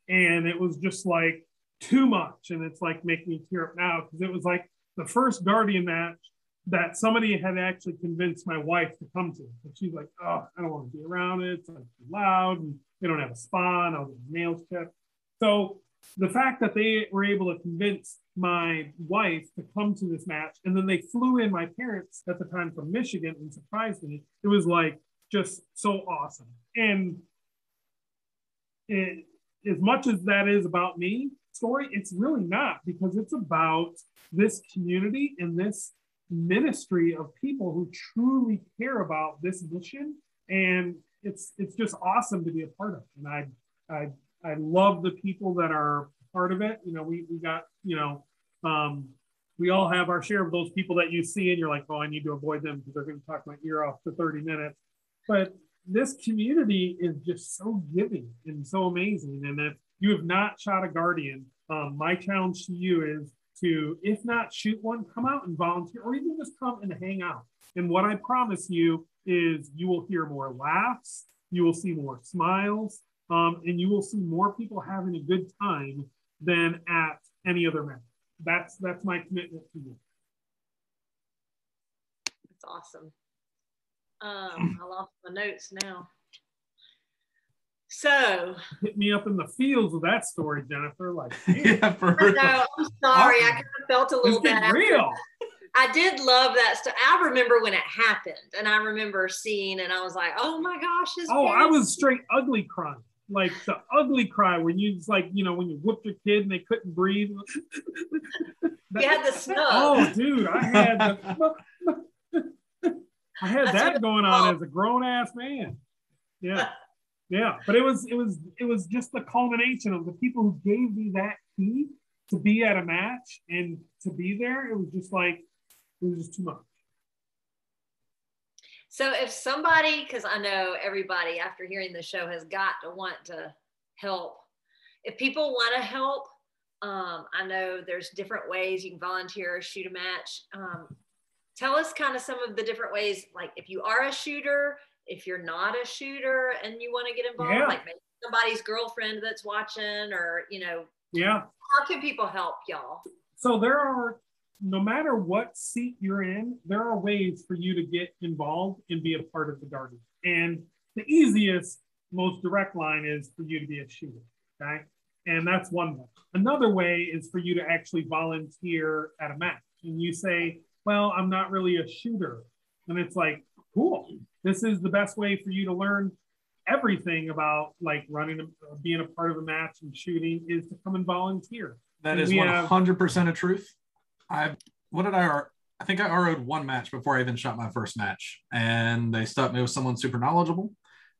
and it was just like too much and it's like making me tear up now because it was like the first Guardian match that somebody had actually convinced my wife to come to. And she's like, oh, I don't want to be around it. It's like too loud and they don't have a spa and I'll get nails kept. So the fact that they were able to convince my wife to come to this match and then they flew in my parents at the time from Michigan and surprised me. It was like just so awesome. And it, as much as that is about me story, it's really not because it's about this community and this ministry of people who truly care about this mission. And it's it's just awesome to be a part of. And i i i love the people that are part of it. You know we we got you know um we all have our share of those people that you see and you're like oh i need to avoid them because they're going to talk my ear off for 30 minutes. But this community is just so giving and so amazing and if you have not shot a guardian um, my challenge to you is to, if not shoot one, come out and volunteer, or even just come and hang out. And what I promise you is you will hear more laughs, you will see more smiles, um, and you will see more people having a good time than at any other match. That's that's my commitment to you. That's awesome. Um, <clears throat> I lost my notes now. So hit me up in the fields with that story, Jennifer. Like, <laughs> yeah, for real. No, I'm sorry. I kind of felt a little bit real. I did love that stuff. I remember when it happened, and I remember seeing, and I was like, "Oh my gosh!" oh, I was straight ugly crying, like the ugly cry when you just like you know when you whooped your kid and they couldn't breathe. that, you had the snub. <laughs> Oh, dude, I had the, <laughs> I had that going on as a grown ass man. Yeah. <laughs> Yeah, but it was it was it was just the culmination of the people who gave me that key to be at a match and to be there. It was just like it was just too much. So if somebody, because I know everybody after hearing the show has got to want to help. If people want to help, um, I know there's different ways you can volunteer or shoot a match. Um, tell us kind of some of the different ways, like if you are a shooter, if you're not a shooter and you want to get involved, yeah. like maybe somebody's girlfriend that's watching, or you know, yeah, how can people help y'all? So there are, no matter what seat you're in, there are ways for you to get involved and be a part of the Guardian. And the easiest, most direct line is for you to be a shooter. Okay. And that's one way. Another way is for you to actually volunteer at a match. And you say, well, I'm not really a shooter. And it's like, cool this is the best way for you to learn everything about like running, a, being a part of a match and shooting is to come and volunteer. That and is 100% have, a truth. I, what did I, I think I RO'd one match before I even shot my first match and they stuck me with someone super knowledgeable.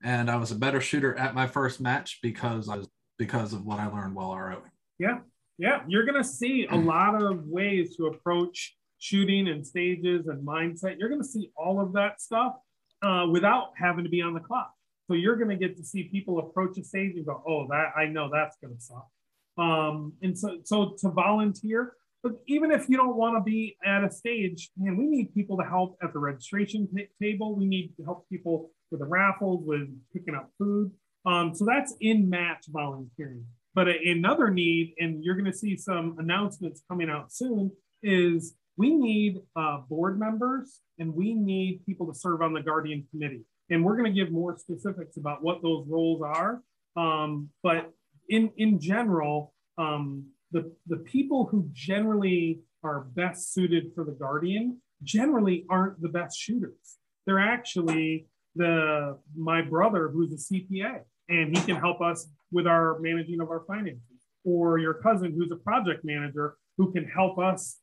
And I was a better shooter at my first match because I was, because of what I learned while ROing. Yeah. Yeah. You're going to see a mm. lot of ways to approach shooting and stages and mindset. You're going to see all of that stuff uh, without having to be on the clock. So you're going to get to see people approach a stage and go, "Oh, that I know that's going to suck." Um, and so, so to volunteer, but even if you don't want to be at a stage, man, we need people to help at the registration t- table. We need to help people with the raffles, with picking up food. Um, so that's in match volunteering. But another need, and you're going to see some announcements coming out soon, is we need uh, board members and we need people to serve on the Guardian Committee. And we're going to give more specifics about what those roles are. Um, but in, in general, um, the, the people who generally are best suited for the Guardian generally aren't the best shooters. They're actually the my brother who's a CPA and he can help us with our managing of our finances, or your cousin who's a project manager who can help us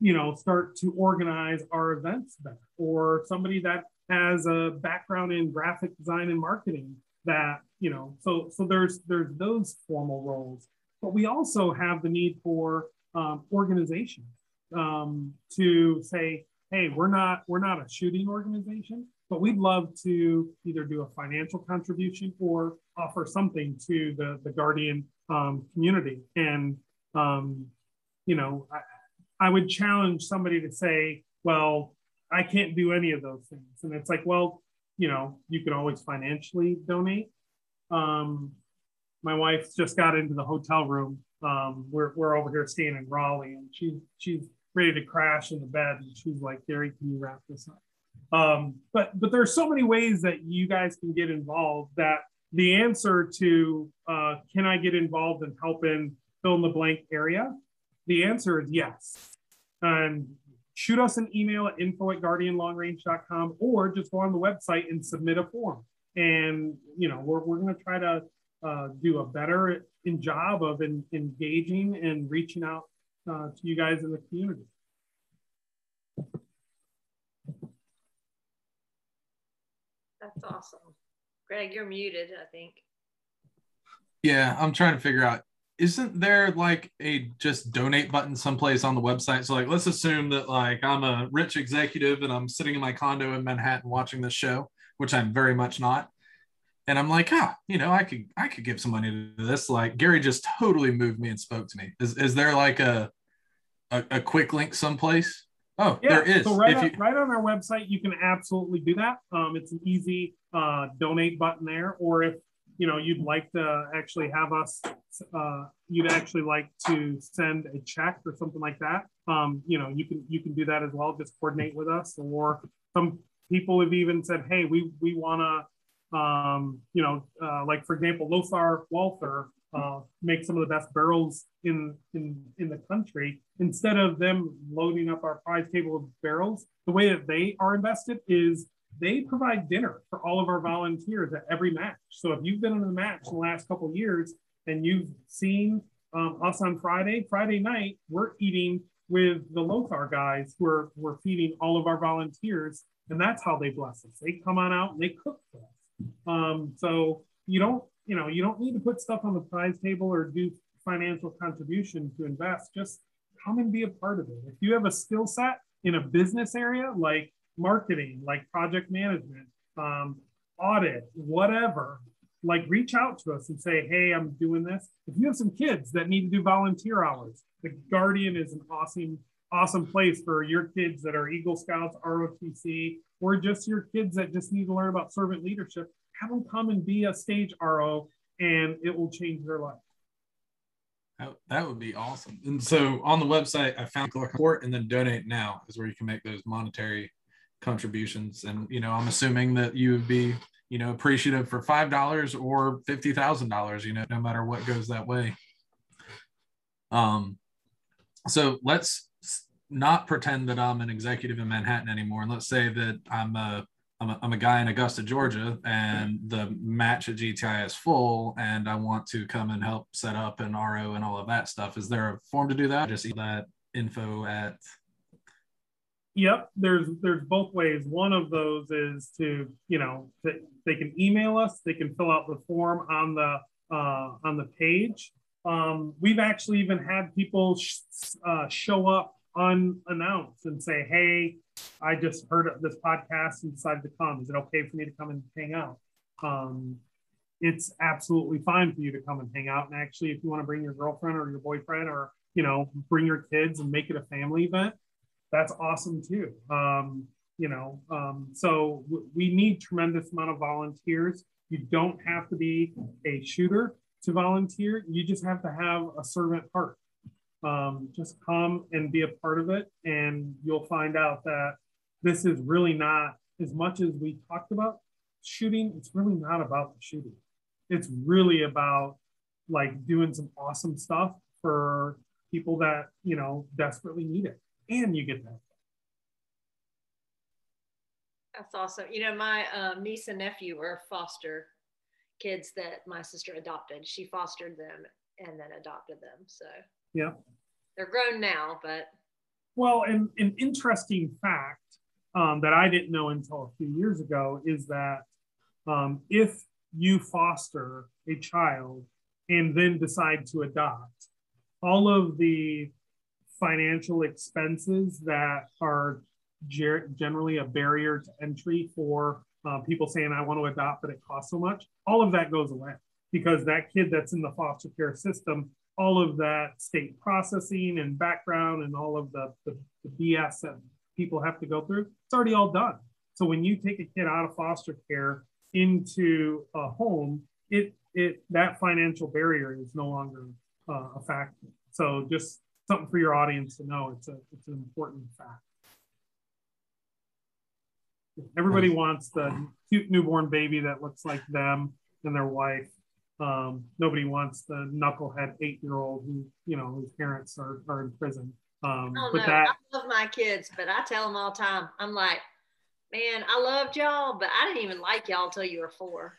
you know start to organize our events better or somebody that has a background in graphic design and marketing that you know so so there's there's those formal roles. But we also have the need for um, organization um, to say hey we're not we're not a shooting organization but we'd love to either do a financial contribution or offer something to the the guardian um, community. And um, you know I, I would challenge somebody to say, well, I can't do any of those things. And it's like, well, you know, you can always financially donate. Um, my wife just got into the hotel room. Um, we're, we're over here staying in Raleigh and she, she's ready to crash in the bed. And she's like, Gary, can you wrap this up? Um, but but there are so many ways that you guys can get involved that the answer to uh, can I get involved and help in fill in the blank area? The answer is yes. And shoot us an email at info at guardianlongrange.com or just go on the website and submit a form. And, you know, we're, we're going to try to uh, do a better in job of in, engaging and reaching out uh, to you guys in the community. That's awesome. Greg, you're muted, I think. Yeah, I'm trying to figure out isn't there like a just donate button someplace on the website? So like let's assume that like I'm a rich executive and I'm sitting in my condo in Manhattan watching this show, which I'm very much not. And I'm like, ah, you know, I could I could give some money to this. Like Gary just totally moved me and spoke to me. Is is there like a a, a quick link someplace? Oh, yeah. there is. So right, on, you... right on our website, you can absolutely do that. Um, it's an easy uh, donate button there. Or if you know you'd like to actually have us uh, you'd actually like to send a check or something like that. Um, you know you can you can do that as well. Just coordinate with us or some people have even said hey we we want to um, you know uh, like for example lothar walther uh, make some of the best barrels in, in in the country. Instead of them loading up our prize table of barrels the way that they are invested is they provide dinner for all of our volunteers at every match. So if you've been in a match in the last couple years and you've seen um, us on Friday, Friday night, we're eating with the Lothar guys who are we're feeding all of our volunteers, and that's how they bless us. They come on out and they cook for us. Um, so you don't, you know, you don't need to put stuff on the prize table or do financial contribution to invest. Just come and be a part of it. If you have a skill set in a business area like marketing, like project management, um, audit, whatever, like reach out to us and say, hey, I'm doing this. If you have some kids that need to do volunteer hours, the Guardian is an awesome, awesome place for your kids that are Eagle Scouts, ROTC, or just your kids that just need to learn about servant leadership. Have them come and be a stage RO and it will change their life. That, would be awesome. And so on the website, I found support and then donate now is where you can make those monetary contributions. And, you know, I'm assuming that you would be, you know, appreciative for $5 or $50,000, you know, no matter what goes that way. Um, so let's not pretend that I'm an executive in Manhattan anymore. And let's say that I'm a, I'm a, I'm a guy in Augusta, Georgia, and the match at GTI is full, and I want to come and help set up an RO and all of that stuff. Is there a form to do that? Just that info at Yep, there's there's both ways. One of those is to you know they can email us. They can fill out the form on the uh, on the page. Um, we've actually even had people sh- uh, show up unannounced and say, "Hey, I just heard this podcast and decided to come. Is it okay for me to come and hang out?" Um, it's absolutely fine for you to come and hang out. And actually, if you want to bring your girlfriend or your boyfriend or you know bring your kids and make it a family event, that's awesome too. Um, you know, um, so w- we need tremendous amount of volunteers. You don't have to be a shooter to volunteer. You just have to have a servant heart. Um, just come and be a part of it, and you'll find out that this is really not as much as we talked about shooting. It's really not about the shooting. It's really about like doing some awesome stuff for people that you know desperately need it and you get that. That's awesome. You know, my um, niece and nephew were foster kids that my sister adopted. She fostered them and then adopted them. So yeah, they're grown now, but well, and an interesting fact um, that I didn't know until a few years ago is that um, if you foster a child and then decide to adopt, all of the financial expenses that are ger- generally a barrier to entry for uh, people saying, I want to adopt, but it costs so much, all of that goes away because that kid that's in the foster care system, all of that state processing and background and all of the, the, the BS that people have to go through, it's already all done. So when you take a kid out of foster care into a home, it it that financial barrier is no longer uh, a factor. So just something for your audience to know. It's a it's an important fact. Everybody wants the cute newborn baby that looks like them and their wife. Um, nobody wants the knucklehead eight year old who you know whose parents are, are in prison. Um, Oh, but no, that I love my kids, but I tell them all the time, I'm like, man, I loved y'all, but I didn't even like y'all till you were four.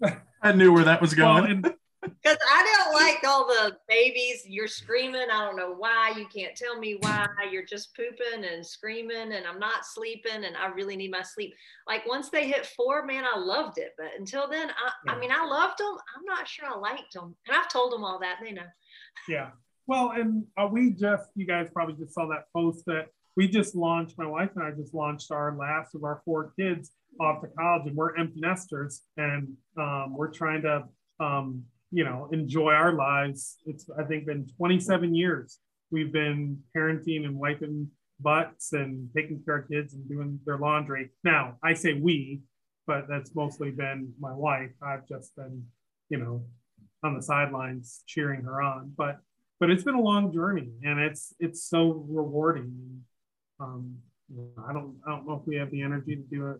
<laughs> I knew where that was well, going. and Because I don't like all the babies. You're screaming. I don't know why. You can't tell me why. You're just pooping and screaming, and I'm not sleeping, and I really need my sleep. Like once they hit four, man, I loved it. But until then, I, Yeah. I mean, I loved them. I'm not sure I liked them. And I've told them all that. They know. Yeah. Well, and uh, we just, you guys probably just saw that post that we just launched, my wife and I just launched our last of our four kids off to college, and we're empty nesters, and um, we're trying to, um, you know, enjoy our lives. It's, I think, been 27 years we've been parenting and wiping butts and taking care of kids and doing their laundry. Now, I say we, but that's mostly been my wife. I've just been, you know, on the sidelines cheering her on. But but it's been a long journey and it's it's so rewarding. Um, I don't I don't know if we have the energy to do a,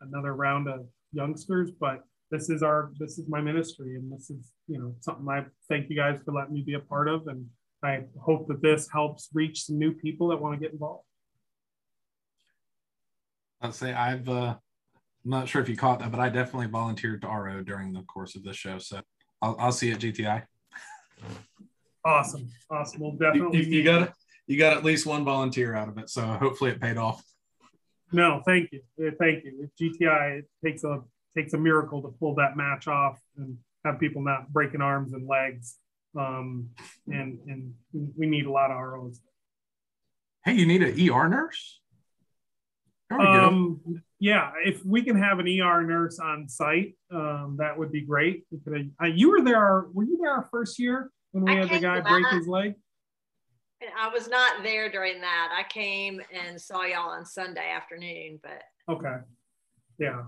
another round of youngsters, but this is our this is my ministry and this is you know something I thank you guys for letting me be a part of and I hope that this helps reach some new people that want to get involved. I'll say I've uh I'm not sure if you caught that, but I definitely volunteered to RO during the course of this show. So I'll, I'll see you at GTI. Awesome, awesome. We'll definitely you, you got you got at least one volunteer out of it. So hopefully it paid off. No, thank you, thank you. With GTI, it takes a takes a miracle to pull that match off and have people not breaking arms and legs. Um, and and we need a lot of ROs. Hey, you need an ER nurse? There we go. Um, yeah, if we can have an ER nurse on site, um, that would be great. We could- uh, you were there. Were you there our first year when we I had the guy break his leg? I was not there during that. I came and saw y'all on Sunday afternoon, but Okay. Yeah.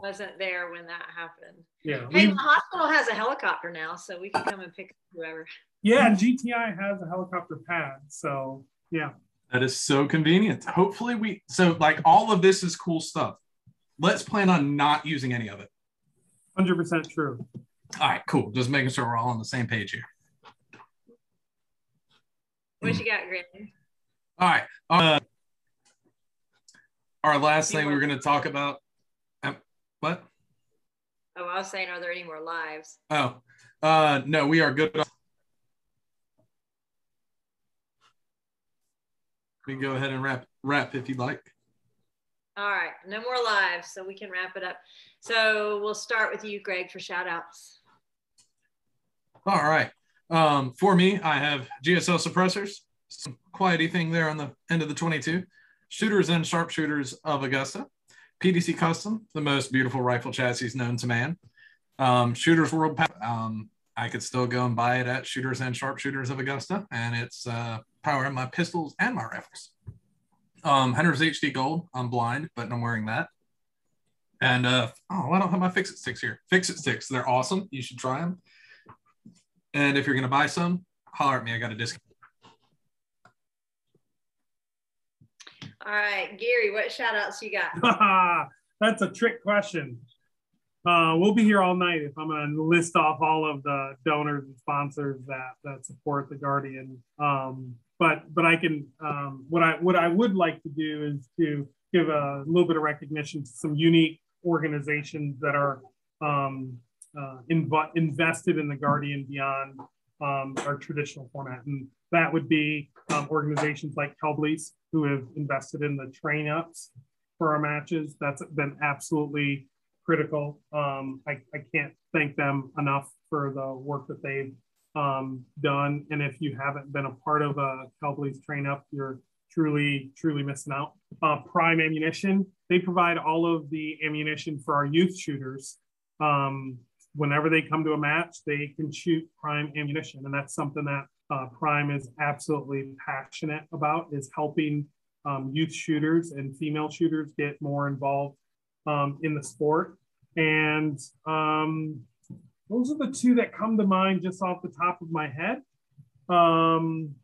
Wasn't there when that happened. Yeah. Hey, We- the hospital has a helicopter now, so we can come and pick up whoever. yeah. GTI has a helicopter pad. So yeah. That is so convenient. Hopefully, we so like all of this is cool stuff. Let's plan on not using any of it. 100% true. All right, cool. Just making sure we're all on the same page here. What you got, Graham? All right. Uh, our last thing we're going to talk about. What? Oh, I was saying, are there any more lives? Oh, uh, no, we are good. We can go ahead and wrap wrap if you'd like. All right, no more lives, so we can wrap it up. So we'll start with you, Greg, for shout outs. All right. Um, for me, I have GSL suppressors, some quiety thing there on the end of the 22, shooters and sharpshooters of Augusta, PDC Custom, the most beautiful rifle chassis known to man, um, Shooters World. Um, I could still go and buy it at Shooters and Sharpshooters of Augusta, and it's uh, powering my pistols and my rifles. Um, Hunter's HD Gold. I'm blind, but I'm wearing that. And uh, oh, I don't have my Fix It sticks here. Fix It sticks. They're awesome. You should try them. And if you're gonna buy some, holler at me. I got a discount. All right, Gary, what shout outs you got? <laughs> That's a trick question. Uh, we'll be here all night if I'm going to list off all of the donors and sponsors that that support the Guardian. Um, but but I can um, what I what I would like to do is to give a little bit of recognition to some unique organizations that are um, uh, inv- invested in the Guardian beyond um, our traditional format, and that would be um, organizations like Hellbleeze, who have invested in the train ups for our matches. That's been absolutely critical. Um, I, I can't thank them enough for the work that they've um, done. And if you haven't been a part of a Hellbleeze train up, you're truly, truly missing out. Uh, Prime Ammunition, they provide all of the ammunition for our youth shooters. Um, whenever they come to a match, they can shoot Prime ammunition. And that's something that uh, Prime is absolutely passionate about is helping um, youth shooters and female shooters get more involved um, in the sport. And um, those are the two that come to mind just off the top of my head. Um,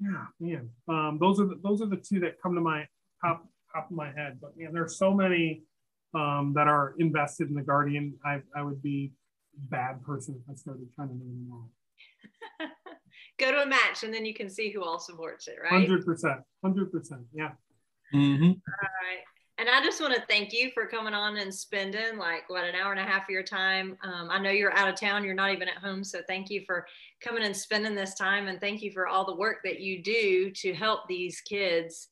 yeah, man. Um, those are the, those are the two that come to my top top of my head. But man, there's so many um, that are invested in the Guardian. I I would be bad person if I started trying to name them all. Go to a match and then you can see who all supports it, right? Hundred percent, hundred percent, yeah. Mm-hmm. All right. And I just want to thank you for coming on and spending like what an hour and a half of your time. Um, I know you're out of town, you're not even at home. So thank you for coming and spending this time. And thank you for all the work that you do to help these kids,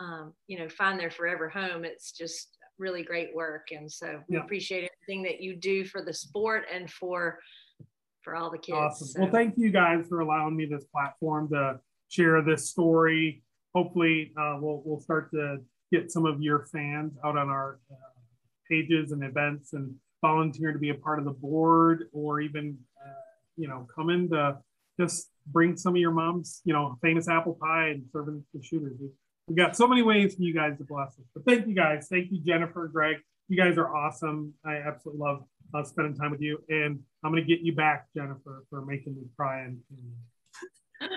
um, you know, find their forever home. It's just really great work. And so we Yeah. appreciate everything that you do for the sport and for for all the kids. Awesome. So- Well, thank you guys for allowing me this platform to share this story. Hopefully, uh, we'll we'll start to get some of your fans out on our uh, pages and events and volunteer to be a part of the board or even uh, you know come in to just bring some of your mom's you know famous apple pie and serving the shooters. We- We've got so many ways for you guys to bless us. But thank you guys. Thank you, Jennifer, Greg. You guys are awesome. I absolutely love uh, spending time with you. And I'm going to get you back, Jennifer, for making me cry. And, <laughs>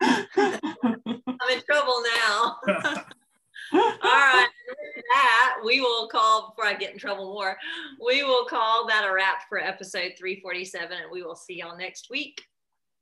I'm in trouble now. <laughs> All right. With that, we will call, before I get in trouble more, we will call that a wrap for episode 347 and we will see y'all next week.